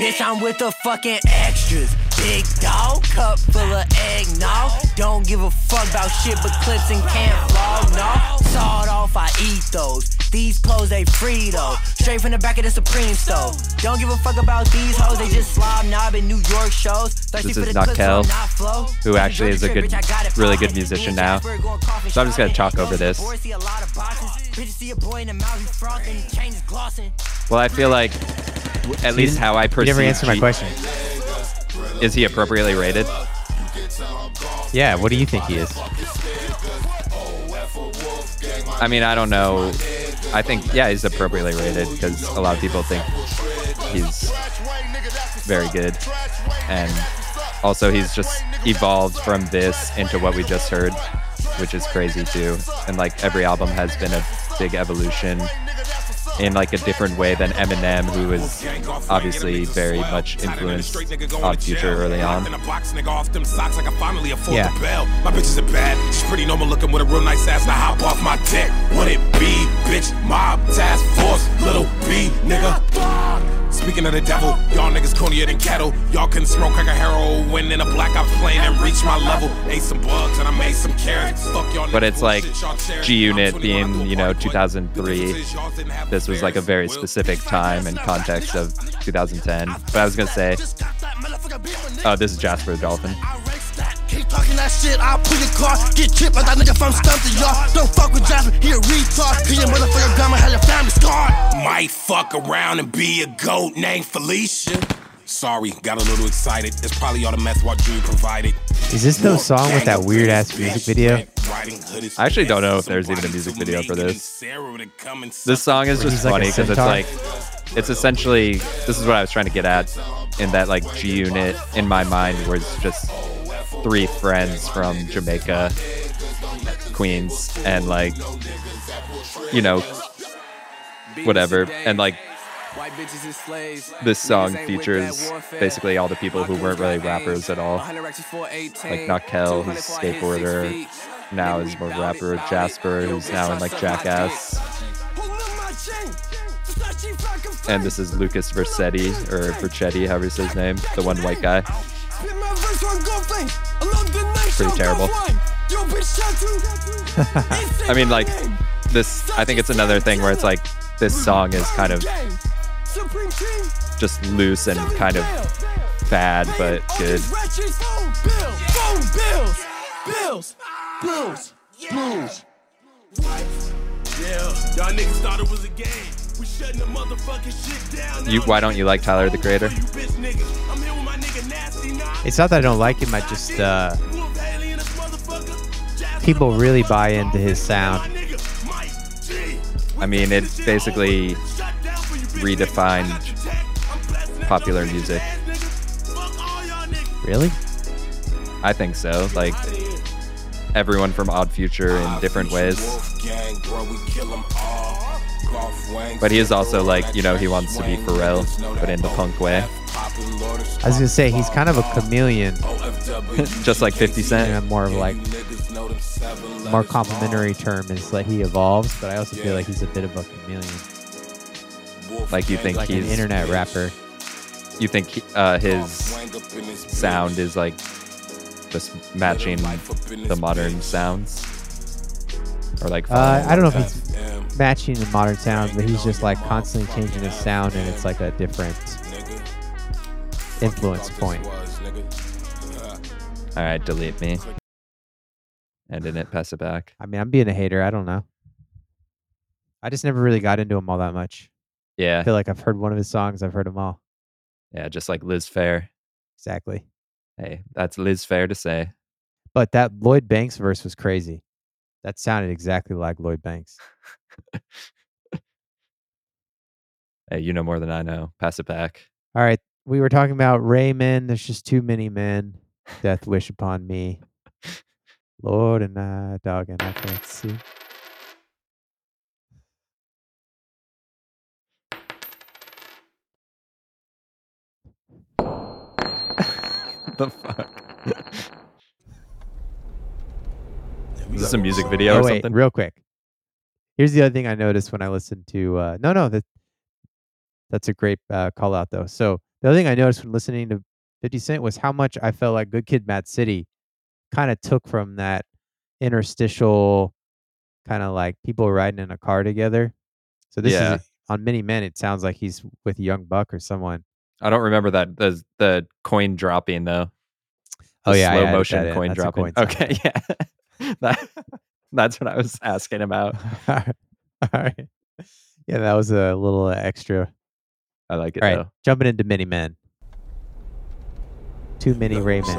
Bitch, I'm with the fucking extras. Big dog, cup full of eggnog. Don't give a fuck about shit but clips and can't vlog, no. Sawed off, I eat those. These clothes, they free though. Straight from the back of the Supreme store. Don't give a fuck about these hoes, they just slob knob in New York shows. Thirsty This for is the clips, so Nakel, I'm not flow. who actually is a good- Bitch, I got it really good musician now. Jasper going coffee So I'm just gonna shop, talk over this. Boys see a lot of boxes. Bitches see a boy in the mouth, he frothing, chain is glossing. Well, I feel like at least didn't- how I You perceive. never answered my question. Is he appropriately rated? Yeah, what do you think he is? I mean, I don't know. I think yeah, he's appropriately rated because a lot of people think he's very good, and also he's just evolved from this into what we just heard, which is crazy too. And like every album has been a big evolution in like a different way than Eminem, who was obviously very much influenced Odd Future early on. Yeah. My bitch is a bad. She's pretty normal looking with a real nice ass. Now hop off my dick. What it be, bitch? Mob task force, little B, nigga. Speaking of the devil, y'all niggas cornier than cattle. Y'all can smoke like a heroin in a blackout plane and reach my level. Ate some bugs and I made some carrots. Fuck y'all But it's like bullshit, y'all cherish. G Unit being, you know, 2003. This was like a very specific time and context of 2010. But I was gonna say, oh, this is Jasper the Dolphin. Keep talking that shit, I'll pull your car. Get chipped like that nigga from Stumpton, y'all. Don't fuck with Jasper, he a retard. He your motherfucker grandma had your family scarred. Might fuck around and be a goat named Felicia. Sorry, got a little excited. It's probably all the meth what Drew provided. Is this the song with that weird ass music video? I actually don't know if there's even a music video for this. This song is just he's like a funny because it's like, it's essentially, this is what I was trying to get at in that like G Unit in my mind was just three friends from Jamaica, Queens, and like, you know, whatever. And like, this song features basically all the people who weren't really rappers at all. Like Nakel, who's a skateboarder, now is more rapper. Jasper, who's now in like Jackass. And this is Lucas Versetti, or Vercetti, however you say his name, the one white guy. Pretty terrible. I mean, like, this, I think it's another thing where it's like, this song is kind of just loose and kind of bad, but good. Bills, bills, bills. Yeah, y'all niggas thought it was a game. We shutting the motherfucking shit down. You, why don't you like Tyler the Creator? It's not that I don't like him. I just uh, people really buy into his sound. I mean, it basically redefined popular music. Really? I think so. Like everyone from Odd Future in different ways. But he is also like, you know, he wants to be Pharrell, but in the punk way. I was gonna say he's kind of a chameleon. Just like 50 Cent. And more of like more complimentary term is like he evolves, but I also feel like he's a bit of a chameleon. Like you think like he's an internet rapper. You think uh, his sound is like just matching the modern sounds, or like? Uh, I don't know if he's matching the modern sounds, but he's just like constantly changing his sound, and it's like a different influence point. All right, delete me. And in it, pass it back. I mean, I'm being a hater. I don't know. I just never really got into him all that much. Yeah. I feel like I've heard one of his songs. I've heard them all. Yeah, just like Liz Phair. Exactly. Hey, that's Liz Fair to say. But that Lloyd Banks verse was crazy. That sounded exactly like Lloyd Banks. Hey, you know more than I know. Pass it back. All right. We were talking about Raymen. There's just too many men. Death wish upon me. Lord and I, dog, and I can't see. The fuck? Is this a music video Oh, or wait, something? real quick. Here's the other thing I noticed when I listened to. Uh, no, no, that that's a great uh, call out though. So the other thing I noticed when listening to 50 Cent was how much I felt like Good Kid, Mad City kind of took from that interstitial kind of like people riding in a car together. So this Yeah. is on Many Men. It sounds like he's with Young Buck or someone. I don't remember that the the coin dropping though. Oh, yeah, slow added motion coin That's a dropping. coin okay, yeah, that, that's what I was asking about. All right. Yeah, that was a little extra. I like it All right, though. jumping into Many Men. Too many Raymen.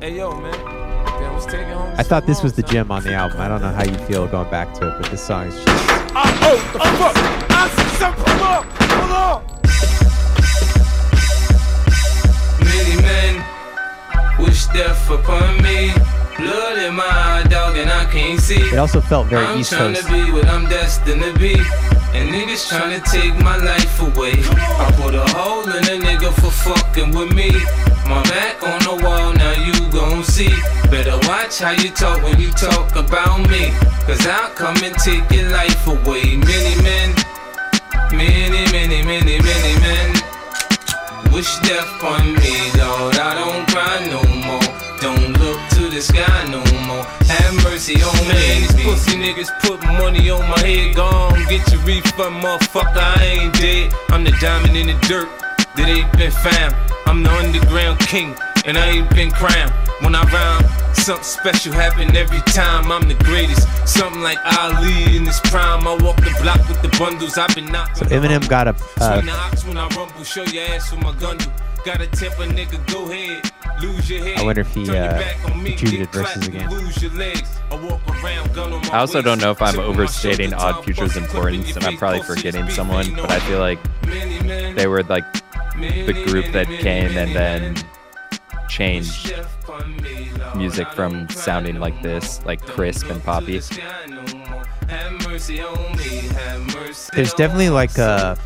Hey yo, man. Damn, what's taking home? I thought this was the gym on the album. I don't know how you feel going back to it, but this song is just Oh, oh, fuck. I see something. Many men wish death upon me. Blood in my dog, and I can't see. It also felt very I'm East Coast. to be what I'm destined to be. And niggas trying to take my life away. I put a hole in a nigga for fucking with me. My back on the wall, now you gon' see. Better watch how you talk when you talk about me. Cause I'll come and take your life away. Many men Wish death on me, Lord. I don't cry no more. Don't look to the sky no more. Have mercy on me. Man, these pussy niggas put money on my head. Gone, get your refund, motherfucker. I ain't dead. I'm the diamond in the dirt that ain't been found. I'm the underground king, and I ain't been crowned. When I rhyme, something special happen every time. I'm the greatest. Something like Ali in his prime. I walk the block with the bundles. I've been knocked. So Eminem got a uh, I rumble, show your ass with my gun. Got a temper, nigga, go ahead. Lose your head. I wonder if he uh, back contributed get verses again. Lose your legs. I walk around, gun on my I also don't know if I'm overstating Odd Future's bust a clip in importance, and I'm probably forgetting someone, but I feel like they were like the group that came and then changed Music from sounding like this, like crisp and poppy. There's definitely like a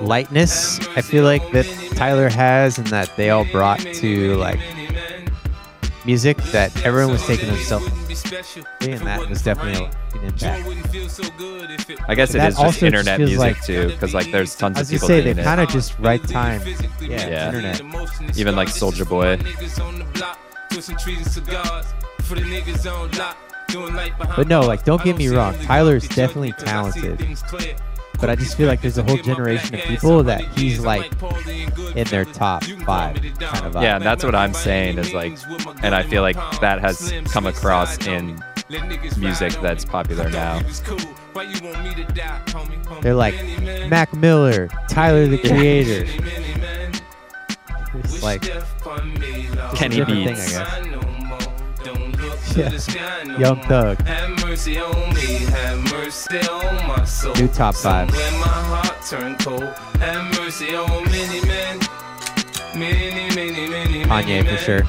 lightness I feel like that Tyler has and that they all brought to like music that everyone was taking themselves and that was definitely an impact. I guess it That is also just just internet feels music like- too, because like there's tons of people gonna say they kind of just right time. Yeah, Yeah. internet. Even like Soldier Boy. But no, like don't get me wrong, Tyler's definitely talented. But I just feel like there's a whole generation of people that he's like in their top five kind of. Yeah, and that's what I'm saying is like, and I feel like that has come across in music that's popular now. They're like Mac Miller, Tyler the Creator. It's like Kenny Beats. thing, I guess. Yeah. Young Thug. Have mercy on me, have mercy on my soul. New top five. Somewhere my heart turned cold. Have mercy on many men. Many, many, many, many Kanye for men. sure.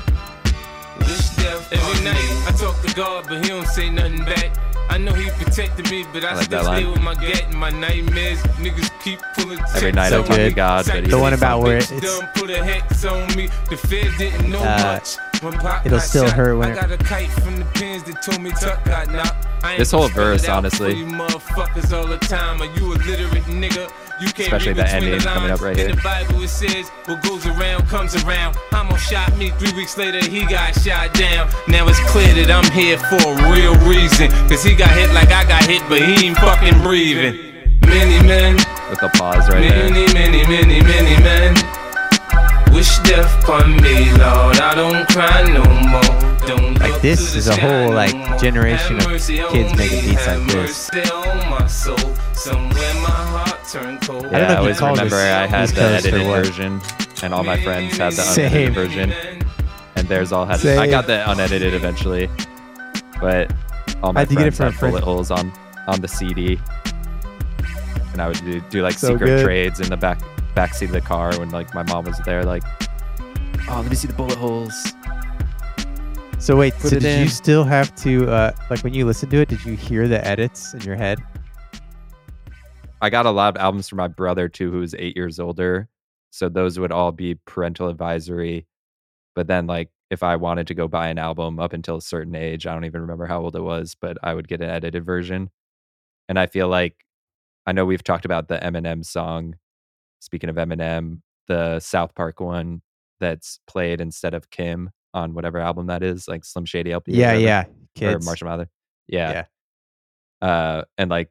Wish death Every night I talk to God, but he don't say nothing back. I know he protected me, but I, I like still stay with my gat and my nightmares. Niggas keep pulling Every checks night I on talk to me. God, but he The one about where something. it's- Done put a hex on me. The feds didn't know Uh, much. When Pac it'll still hurt when I it- got a kite from the pins that told me Tuck got knocked. This whole gonna spell it verse, honestly. You motherfuckers all the time. Are you a literate nigga? You can't Especially read the between ending coming up lines. right In here. the Bible it says, what goes around comes around. Hamo shot me three weeks later, he got shot down. Now it's clear that I'm here for a real reason. Cause he got hit like I got hit, but he ain't fucking breathing. Many men, With a pause right there. many, many, many, many men. Wish death upon me, Lord. I don't cry no more. Don't Like this is a whole like more. generation of kids making beats like this. mercy on my soul. Somewhere my heart turned cold. I don't know Yeah, I always remember this I had the Coast edited version, and all my friends had the Same. unedited version, and theirs all had. I got the unedited eventually, but all my Had to get it friends from a had bullet holes on on the CD, and I would do, do like So secret good. trades in the back back seat of the car when like my mom was there, like, oh, let me see the bullet holes. So wait, Put so did you still have to uh like when you listened to it, did you hear the edits in your head? I got a lot of albums from my brother too, who was eight years older. So those would all be parental advisory. But then, like, if I wanted to go buy an album up until a certain age, I don't even remember how old it was, but I would get an edited version. And I feel like I know we've talked about the Eminem song. Speaking of Eminem, the South Park one that's played instead of Kim on whatever album that is, like Slim Shady LP. or Yeah, whatever, yeah. Or Kids. Marshall Mathers. Yeah. Uh, and like,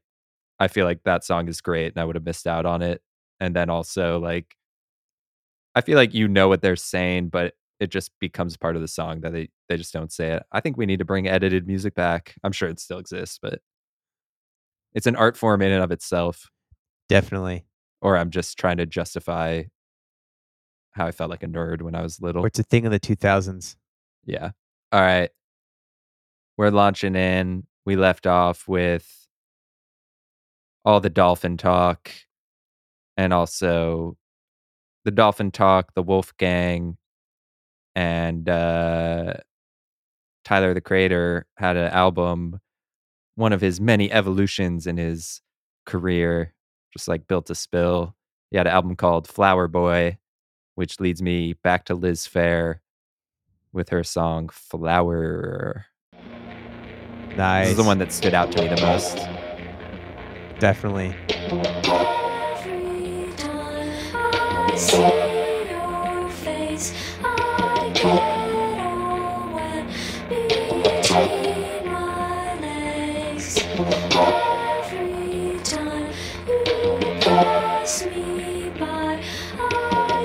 I feel like that song is great and I would have missed out on it. And then also, like, I feel like you know what they're saying, but it just becomes part of the song that they, they just don't say it. I think we need to bring edited music back. I'm sure it still exists, but it's an art form in and of itself. Definitely. Or I'm just trying to justify how I felt like a nerd when I was little. Or it's a thing of the 2000s. Yeah. All right. We're launching in. We left off with all the dolphin talk and also the dolphin talk, the Wolfgang, and uh, Tyler the Creator had an album, one of his many evolutions in his career, just like Built to Spill. He had an album called Flower Boy, which leads me back to Liz Phair with her song Flower. Nice. This is the one that stood out to me the most. Definitely. Every time I see your face, I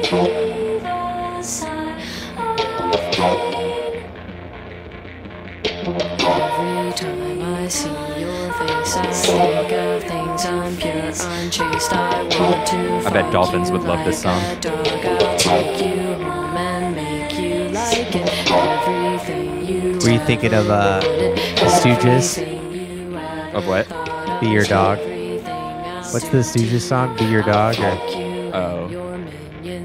think of things unpure, unchaste. I want to I bet dolphins would love this song. dog. I'll take you home and make you like it. Everything you Were you thinking of uh, the Stooges? Of what? Be your dog. What's the Stooges song? Be your dog or Oh.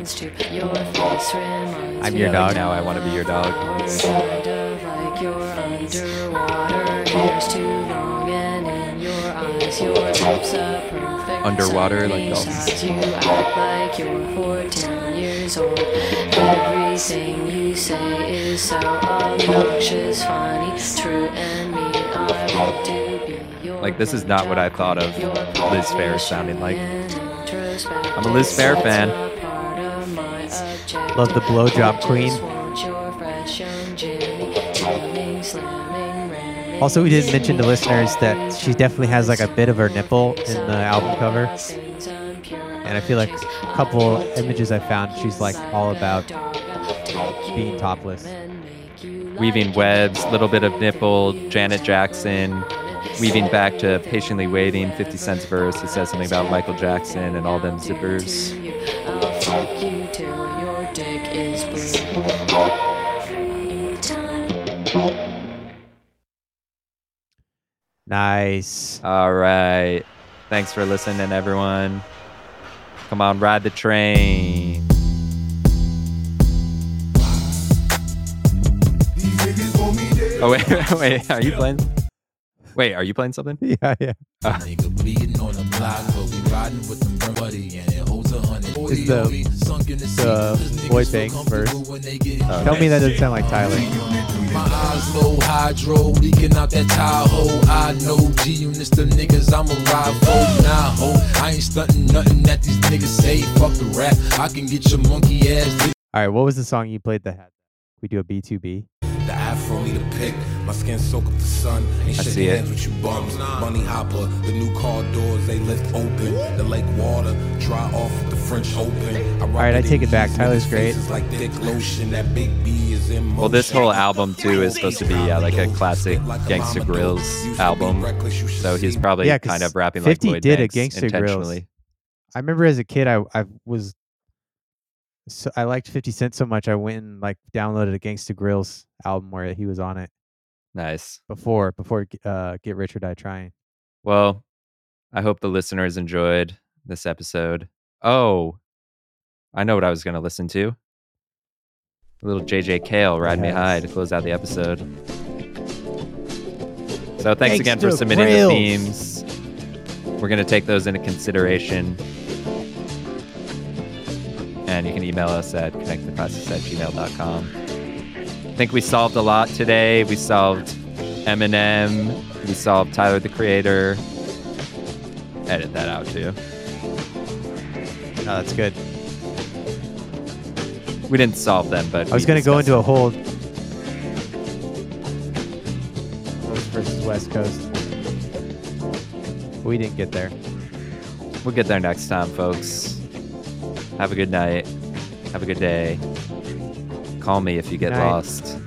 To your face reminds I'm me your dog. now I want to be your dog. Kind of like you're underwater, hair's too long, and in your eyes, your lips a perfect Underwater, like dolphins. You act like you're 14 years old. Everything you say is so obnoxious, funny, true, and mean. I want to be your Like, this is not what I thought of Liz Phair sounding like. I'm a Liz Phair fan. Love the blowjob queen. Want your fresh young Jimmy, tuning, slamming, ramming, Also, we didn't mention to listeners that she definitely has like a bit of her nipple in the album cover. And I feel like a couple images I found, she's like all about being topless. Weaving webs, little bit of nipple, Janet Jackson, weaving back to patiently waiting, 50 Cent's verse. it says something about Michael Jackson and all them zippers. Nice. All right. Thanks for listening, everyone. Come on, ride the train. Oh wait, wait. Are you playing? Wait, are you playing something? Yeah, yeah. Uh, Is the the boy bank first? Uh, Tell me that doesn't sound like Tyler. My eyes low hydro, leaking out that Tahoe. I know G units, the niggas I'm a ride for. Nah, ho, I ain't stunting nothing that these niggas say. Fuck the rap, I can get your monkey ass. All right, what was the song you played that had? We do a B2B. The afro need a pick, my skin soak up the sun. Ain't I see shaking it. hands with you bums. Money hopper, the new car doors they lift open. The lake water dry off with the French open. All right, I take it back. Tyler's great. Like thick lotion, that big B is in well, this whole album too is supposed to be yeah, like a classic Gangsta Grillz album. So he's probably Yeah, 'cause kind of rapping 50 like Lloyd did a Banks Gangsta Grillz. I remember as a kid, I I was so I liked 50 Cent so much, I went and like downloaded a Gangsta Grillz album where he was on it Nice. before before uh, Get Rich or Die Trying. Well, I hope the listeners enjoyed this episode. Oh, I know what I was going to listen to. A little JJ Cale, Ride Me High to close out the episode. So thanks again for submitting Grills. the themes. We're going to take those into consideration. And you can email us at connecttheclasses at gmail.com. I think we solved a lot today. We solved Eminem. We solved Tyler the Creator. Edit that out too. No, that's good. We didn't solve them, but I was gonna go into a whole Coast versus West Coast. We didn't get there. We'll get there next time, folks. Have a good night. Have a good day. Call me if you get night. lost.